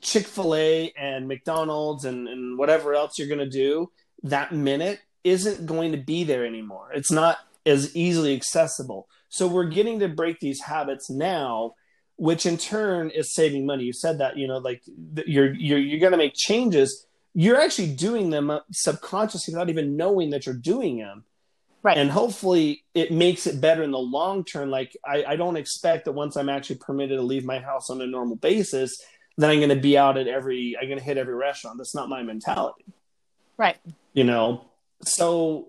Chick fil A and McDonald's and, and whatever else you're going to do that minute isn't going to be there anymore. It's not as easily accessible. So we're getting to break these habits now, which in turn is saving money. You said that, you know, like you're, you're, you're going to make changes. You're actually doing them subconsciously without even knowing that you're doing them. Right. And hopefully it makes it better in the long term. Like I, I don't expect that once I'm actually permitted to leave my house on a normal basis, then I'm going to be out at every, I'm going to hit every restaurant. That's not my mentality. Right. You know, so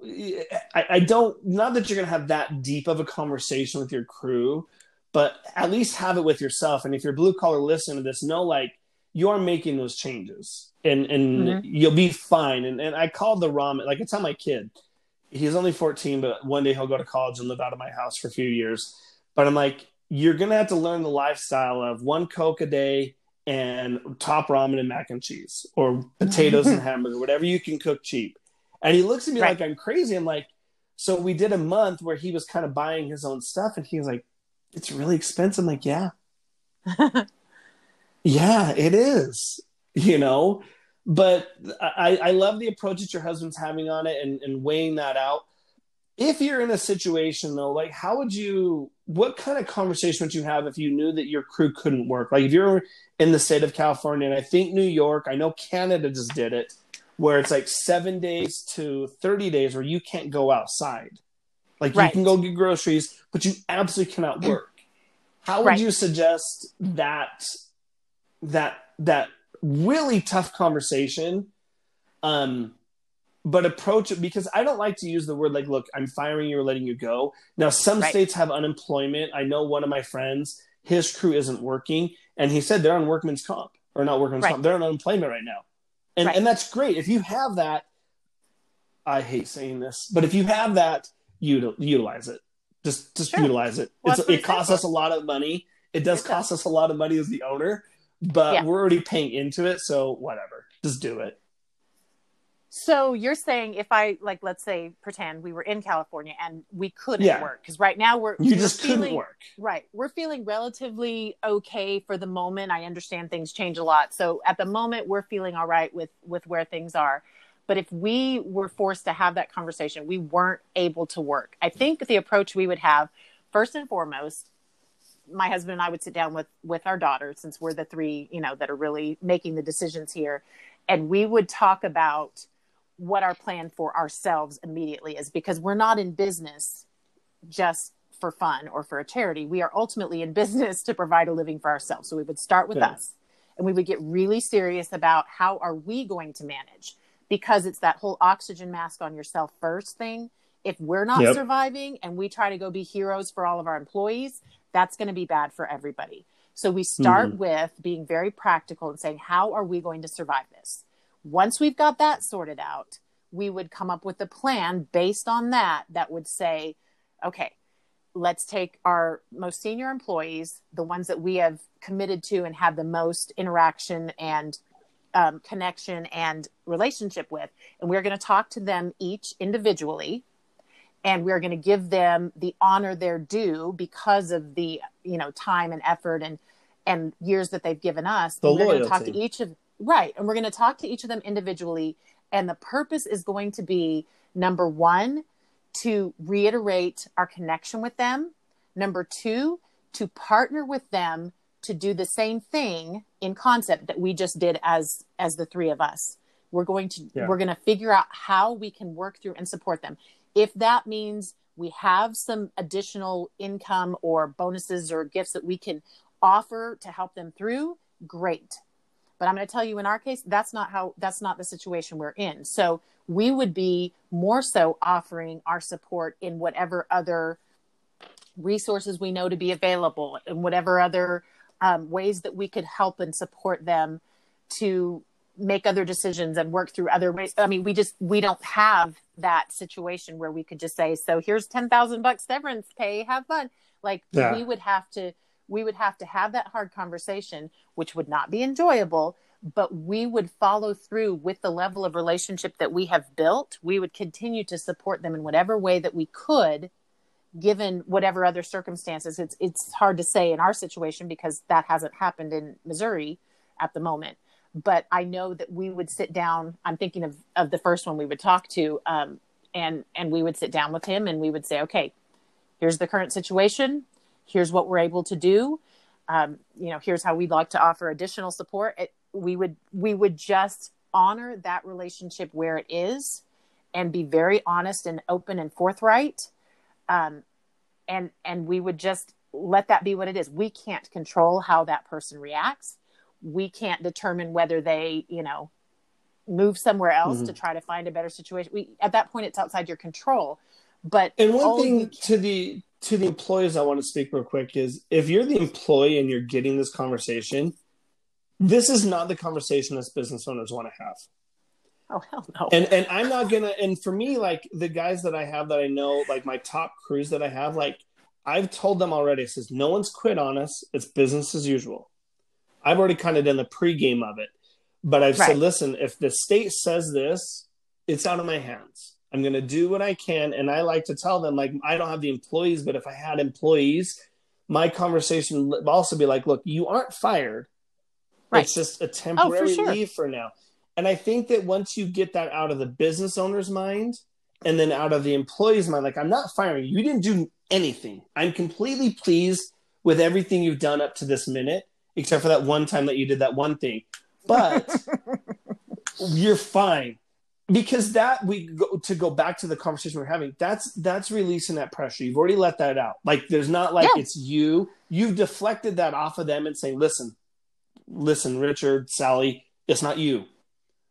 I, I don't, not that you're going to have that deep of a conversation with your crew, but at least have it with yourself. And if you're blue collar listening to this, know like you are making those changes and, and mm-hmm. you'll be fine. And, and I called the ramen, like I tell my kid, he's only 14, but one day he'll go to college and live out of my house for a few years. But I'm like, you're going to have to learn the lifestyle of one Coke a day, and top ramen and mac and cheese or potatoes and hamburger, whatever you can cook cheap. And he looks at me right. like I'm crazy. I'm like, so we did a month where he was kind of buying his own stuff and he was like, it's really expensive. I'm like, yeah. Yeah, it is. You know, but I, I love the approach that your husband's having on it and, and weighing that out. If you're in a situation though, like how would you what kind of conversation would you have if you knew that your crew couldn't work? Like if you're in the state of California and I think New York, I know Canada just did it, where it's like seven days to 30 days where you can't go outside. Like right. you can go get groceries, but you absolutely cannot work. How would right. you suggest that that that really tough conversation um but approach it because I don't like to use the word like, look, I'm firing you or letting you go. Now, some right. states have unemployment. I know one of my friends, his crew isn't working, and he said they're on workman's comp or not workman's right. comp. They're on unemployment right now, and right. and that's great. If you have that, I hate saying this, but if you have that, you utilize it. Just just sure. utilize it. Well, it costs us a lot of money. It does it cost does. us a lot of money as the owner, but yeah. we're already paying into it, so whatever. Just do it. So you're saying if I like, let's say, pretend we were in California and we couldn't yeah. work because right now we're you we're just feeling, couldn't work. Right, we're feeling relatively okay for the moment. I understand things change a lot, so at the moment we're feeling all right with with where things are. But if we were forced to have that conversation, we weren't able to work. I think the approach we would have, first and foremost, my husband and I would sit down with with our daughter, since we're the three, you know, that are really making the decisions here, and we would talk about what our plan for ourselves immediately is because we're not in business just for fun or for a charity. We are ultimately in business to provide a living for ourselves. So we would start with yeah. us and we would get really serious about how are we going to manage because it's that whole oxygen mask on yourself first thing. If we're not yep. surviving and we try to go be heroes for all of our employees, that's going to be bad for everybody. So we start mm-hmm. with being very practical and saying, how are we going to survive this? Once we've got that sorted out, we would come up with a plan based on that that would say, okay, let's take our most senior employees, the ones that we have committed to and have the most interaction and um, connection and relationship with, and we're going to talk to them each individually and we're going to give them the honor they're due because of the you know time and effort and and years that they've given us. The we're going to talk to each of Right. And we're going to talk to each of them individually. And the purpose is going to be number one, to reiterate our connection with them. Number two, to partner with them to do the same thing in concept that we just did as as the three of us. We're going to yeah. we're going to figure out how we can work through and support them. If that means we have some additional income or bonuses or gifts that we can offer to help them through, great. But I'm going to tell you in our case, that's not how, that's not the situation we're in. So we would be more so offering our support in whatever other resources we know to be available and whatever other um, ways that we could help and support them to make other decisions and work through other ways. I mean, we just we don't have that situation where we could just say, "So here's ten thousand bucks severance pay, have fun." Like yeah. we would have to we would have to have that hard conversation, which would not be enjoyable, but we would follow through with the level of relationship that we have built. We would continue to support them in whatever way that we could, given whatever other circumstances. It's it's hard to say in our situation because that hasn't happened in Missouri at the moment. But I know that we would sit down. I'm thinking of of the first one we would talk to, um, and and we would sit down with him and we would say, okay, here's the current situation here's what we're able to do. Um, you know here's how we'd like to offer additional support. It, we would we would just honor that relationship where it is and be very honest and open and forthright. Um, and and we would just let that be what it is. We can't control how that person reacts. We can't determine whether they you know move somewhere else mm-hmm. to try to find a better situation. We at that point it's outside your control. But and one thing to the to the employees I want to speak real quick is if you're the employee and you're getting this conversation, this is not the conversation that business owners want to have. Oh hell no. And and I'm not gonna and for me, like the guys that I have that I know, like my top crews that I have, like I've told them already, says no one's quit on us. It's business as usual. I've already kind of done the pregame of it. But I've right. said, listen, if the state says this, it's out of my hands. I'm going to do what I can. And I like to tell them, like, I don't have the employees, but if I had employees, my conversation would also be like, look, you aren't fired. Right. It's just a oh, temporary sure. leave for now. And I think that once you get that out of the business owner's mind and then out of the employee's mind, like, I'm not firing you. You didn't do anything. I'm completely pleased with everything you've done up to this minute, except for that one time that you did that one thing. But you're fine. Because that we go to go back to the conversation we're having, that's that's releasing that pressure. You've already let that out. Like there's not like Yeah. it's you. You've deflected that off of them and saying, listen, listen, Richard, Sally, it's not you.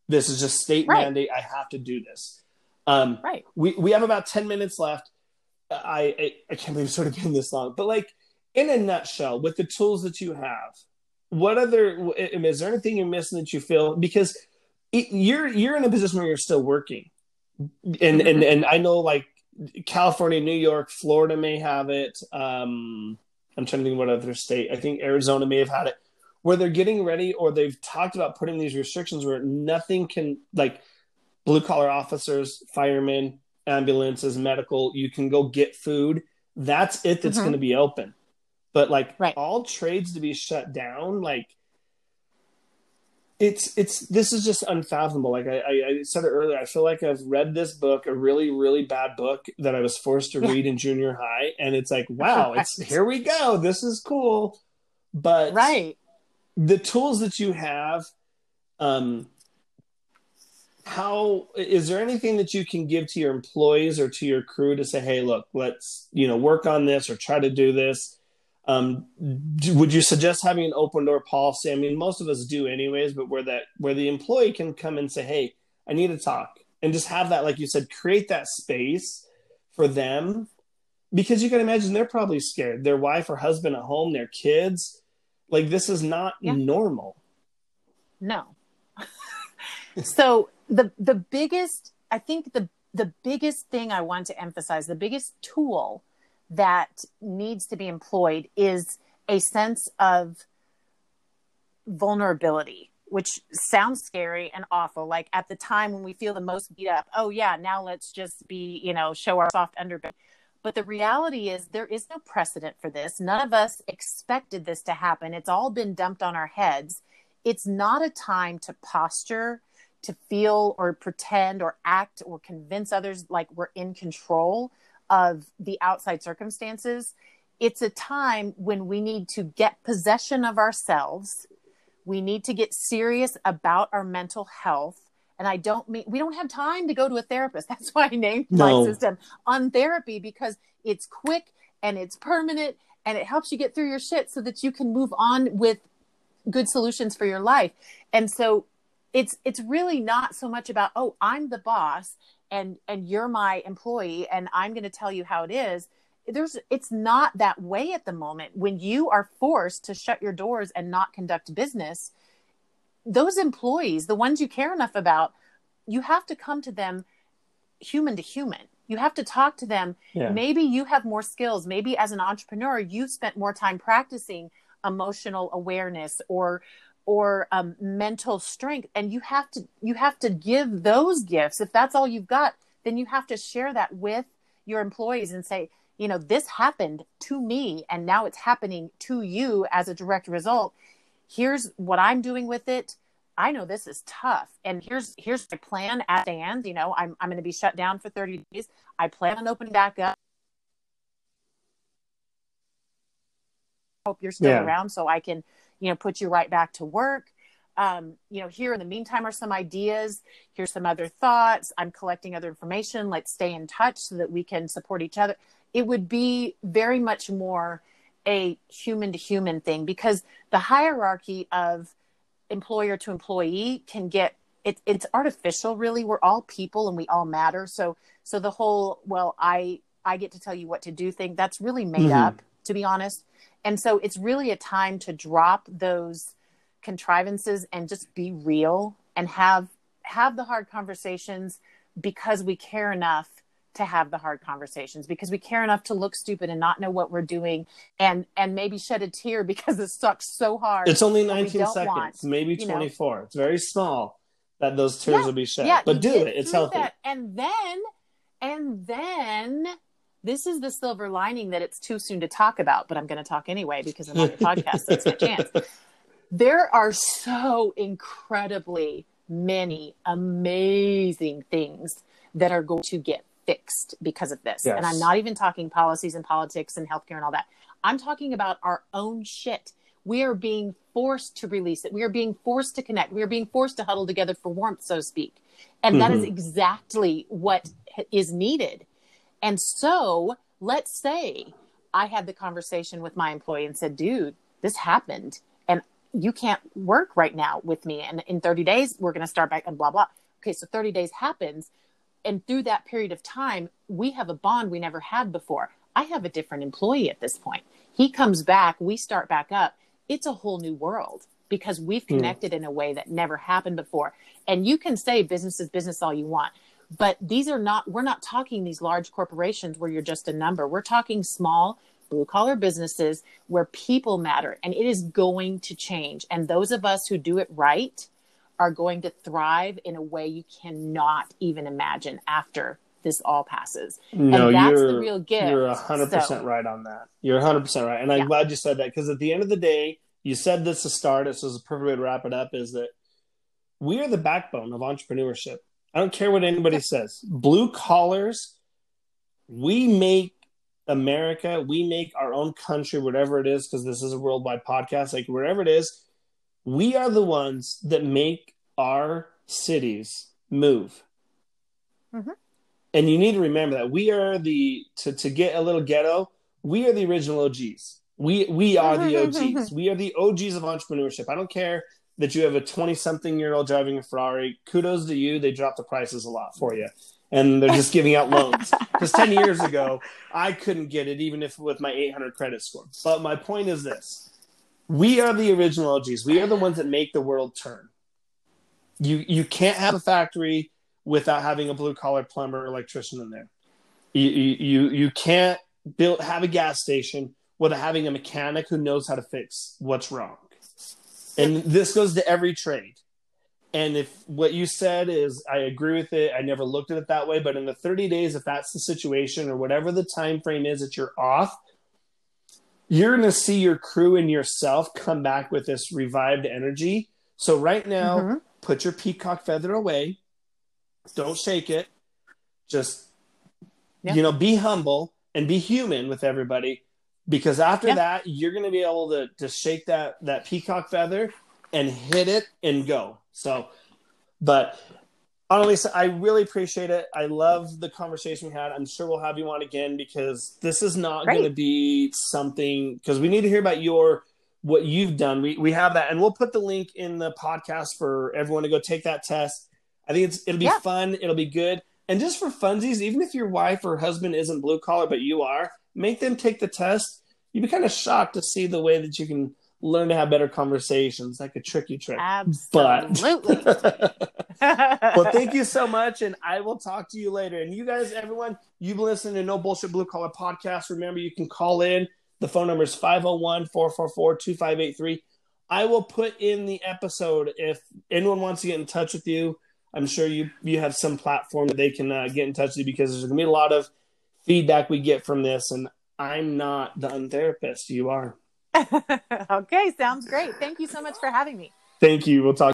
This is just state Right. mandate. I have to do this. Um, right. we we have about 10 minutes left I, I i can't believe it's sort of been this long but like in a nutshell with the tools that you have what other is there anything you're missing that you feel because it, you're you're in a position where you're still working and and and i know like california new york florida may have it um i'm trying to think what other state i think arizona may have had it where they're getting ready or they've talked about putting these restrictions where nothing can like blue collar officers, firemen, ambulances, medical, you can go get food. That's it that's Mhm. going to be open. But like Right. all trades to be shut down, like it's it's this is just unfathomable. Like I, I, I said it earlier, I feel like I've read this book, a really really bad book that I was forced to read in junior high, and it's like, wow, it's here we go. This is cool, but Right. the tools that you have um how is there anything that you can give to your employees or to your crew to say hey look let's you know work on this or try to do this um d- would you suggest having an open door policy i mean most of us do anyways but where that where the employee can come and say hey i need to talk and just have that like you said create that space for them because you can imagine they're probably scared their wife or husband at home their kids like this is not Yeah. normal No. so the the biggest I think the the biggest thing I want to emphasize, the biggest tool that needs to be employed is a sense of vulnerability, which sounds scary and awful. Like at the time when we feel the most beat up, oh yeah, now let's just be, you know, show our soft underbelly. But the reality is there is no precedent for this. None of us expected this to happen. It's all been dumped on our heads. It's not a time to posture, to feel or pretend or act or convince others like we're in control of the outside circumstances. It's a time when we need to get possession of ourselves. We need to get serious about our mental health. And I don't mean we don't have time to go to a therapist. That's why I named No. my system untherapy because it's quick and it's permanent and it helps you get through your shit so that you can move on with good solutions for your life. And so it's it's really not so much about oh I'm the boss and and you're my employee and I'm going to tell you how it is. There's it's not that way at the moment when you are forced to shut your doors and not conduct business. Those employees, the ones you care enough about, you have to come to them human to human. You have to talk to them yeah maybe you have more skills maybe as an entrepreneur you spent more time practicing emotional awareness or or um, mental strength and you have to you have to give those gifts. If that's all you've got then you have to share that with your employees and say you know this happened to me and now it's happening to you as a direct result. Here's what i'm doing with it. I know this is tough and here's here's my plan at the end. You know i'm, I'm going to be shut down for 30 days. I plan on opening back up. Hope you're still Yeah. around so i can you know put you right back to work. Um, you know here in the meantime are some ideas here's some other thoughts i'm collecting other information let's stay in touch so that we can support each other. It would be very much more a human to human thing because the hierarchy of employer to employee can get it, it's artificial really. We're all people and we all matter. So so the whole well i i get to tell you what to do thing that's really made Mhm. up to be honest and so it's really a time to drop those contrivances and just be real and have have the hard conversations because we care enough to have the hard conversations because we care enough to look stupid and not know what we're doing and and maybe shed a tear because it sucks so hard It's only 19 seconds, want, maybe you know. 24. It's very small that those tears Yeah, will be shed. yeah but do it. It's healthy. that. and then and then this is the silver lining that it's too soon to talk about but i'm going to talk anyway because i'm on your podcast it's my chance there are so incredibly many amazing things that are going to get fixed because of this. Yes. And I'm not even talking policies and politics and healthcare and all that. I'm talking about our own shit. We are being forced to release it. We are being forced to connect. We are being forced to huddle together for warmth, so to speak. And that is Mhm. exactly what is needed. And so let's say I had the conversation with my employee and said, dude, this happened and you can't work right now with me. And in 30 days, we're going to start back and blah, blah. Okay, so 30 days happens. And through that period of time, we have a bond we never had before. I have a different employee at this point. He comes back, we start back up. It's a whole new world because we've Hmm. connected in a way that never happened before. And you can say business is business all you want, but these are not, we're not talking these large corporations where you're just a number. We're talking small, blue collar businesses where people matter and it is going to change. And those of us who do it right are going to thrive in a way you cannot even imagine after this all passes. No, and that's you're the real gift. you're hundred percent So- right on that. You're hundred percent right, and I'm Yeah. glad you said that because at the end of the day, you said this to start. This is a perfect way to wrap it up. Is that we are the backbone of entrepreneurship. I don't care what anybody says. Blue collars, we make America, we make our own country, whatever it is, because this is a worldwide podcast. Like wherever it is, we are the ones that make our cities move. Mhm. And you need to remember that we are the to to get a little ghetto. We are the original OGs. We we are the mm-hmm, OGs. Mm-hmm, mm-hmm. we are the OGs of entrepreneurship. I don't care that you have a twenty something year old driving a Ferrari. Kudos to you. They dropped the prices a lot for you, and they're just giving out loans. Because ten years ago, I couldn't get it even if with my eight hundred credit score. But my point is this: we are the original OGs. We are the ones that make the world turn. You you can't have a factory without having a blue collar plumber or electrician in there. You, you you you can't build have a gas station without having a mechanic who knows how to fix what's wrong. And this goes to every trade. And if what you said is I agree with it, I never looked at it that way, but in the 30 days if that's the situation or whatever the time frame is that you're off, you're going to see your crew and yourself come back with this revived energy. So right now, Mhm. put your peacock feather away. Don't shake it. Just Yeah. you know, be humble and be human with everybody. Because after that, you're gonna be able to to shake that that peacock feather and hit it and go. So, but Anne-Lise, I really appreciate it. I love the conversation we had. I'm sure we'll have you on again because this is not going to be something because we need to hear about your what you've done. We we have that, and we'll put the link in the podcast for everyone to go take that test. I think it's it'll be Yeah. fun. It'll be good, and just for funsies, even if your wife or husband isn't blue collar but you are, make them take the test. You'd be kind of shocked to see the way that you can learn to have better conversations, like a tricky trick. Absolutely. well, thank you so much, and I will talk to you later. And you guys, everyone, you've been listening to No Bullshit Blue Collar Podcast. Remember, you can call in. The phone number is 501 444 2583. I will put in the episode if anyone wants to get in touch with you. I'm sure you you have some platform that they can uh, get in touch with you because there's going to be a lot of feedback we get from this. And I'm not the untherapist. You are. okay, sounds great. Thank you so much for having me. Thank you. We'll talk.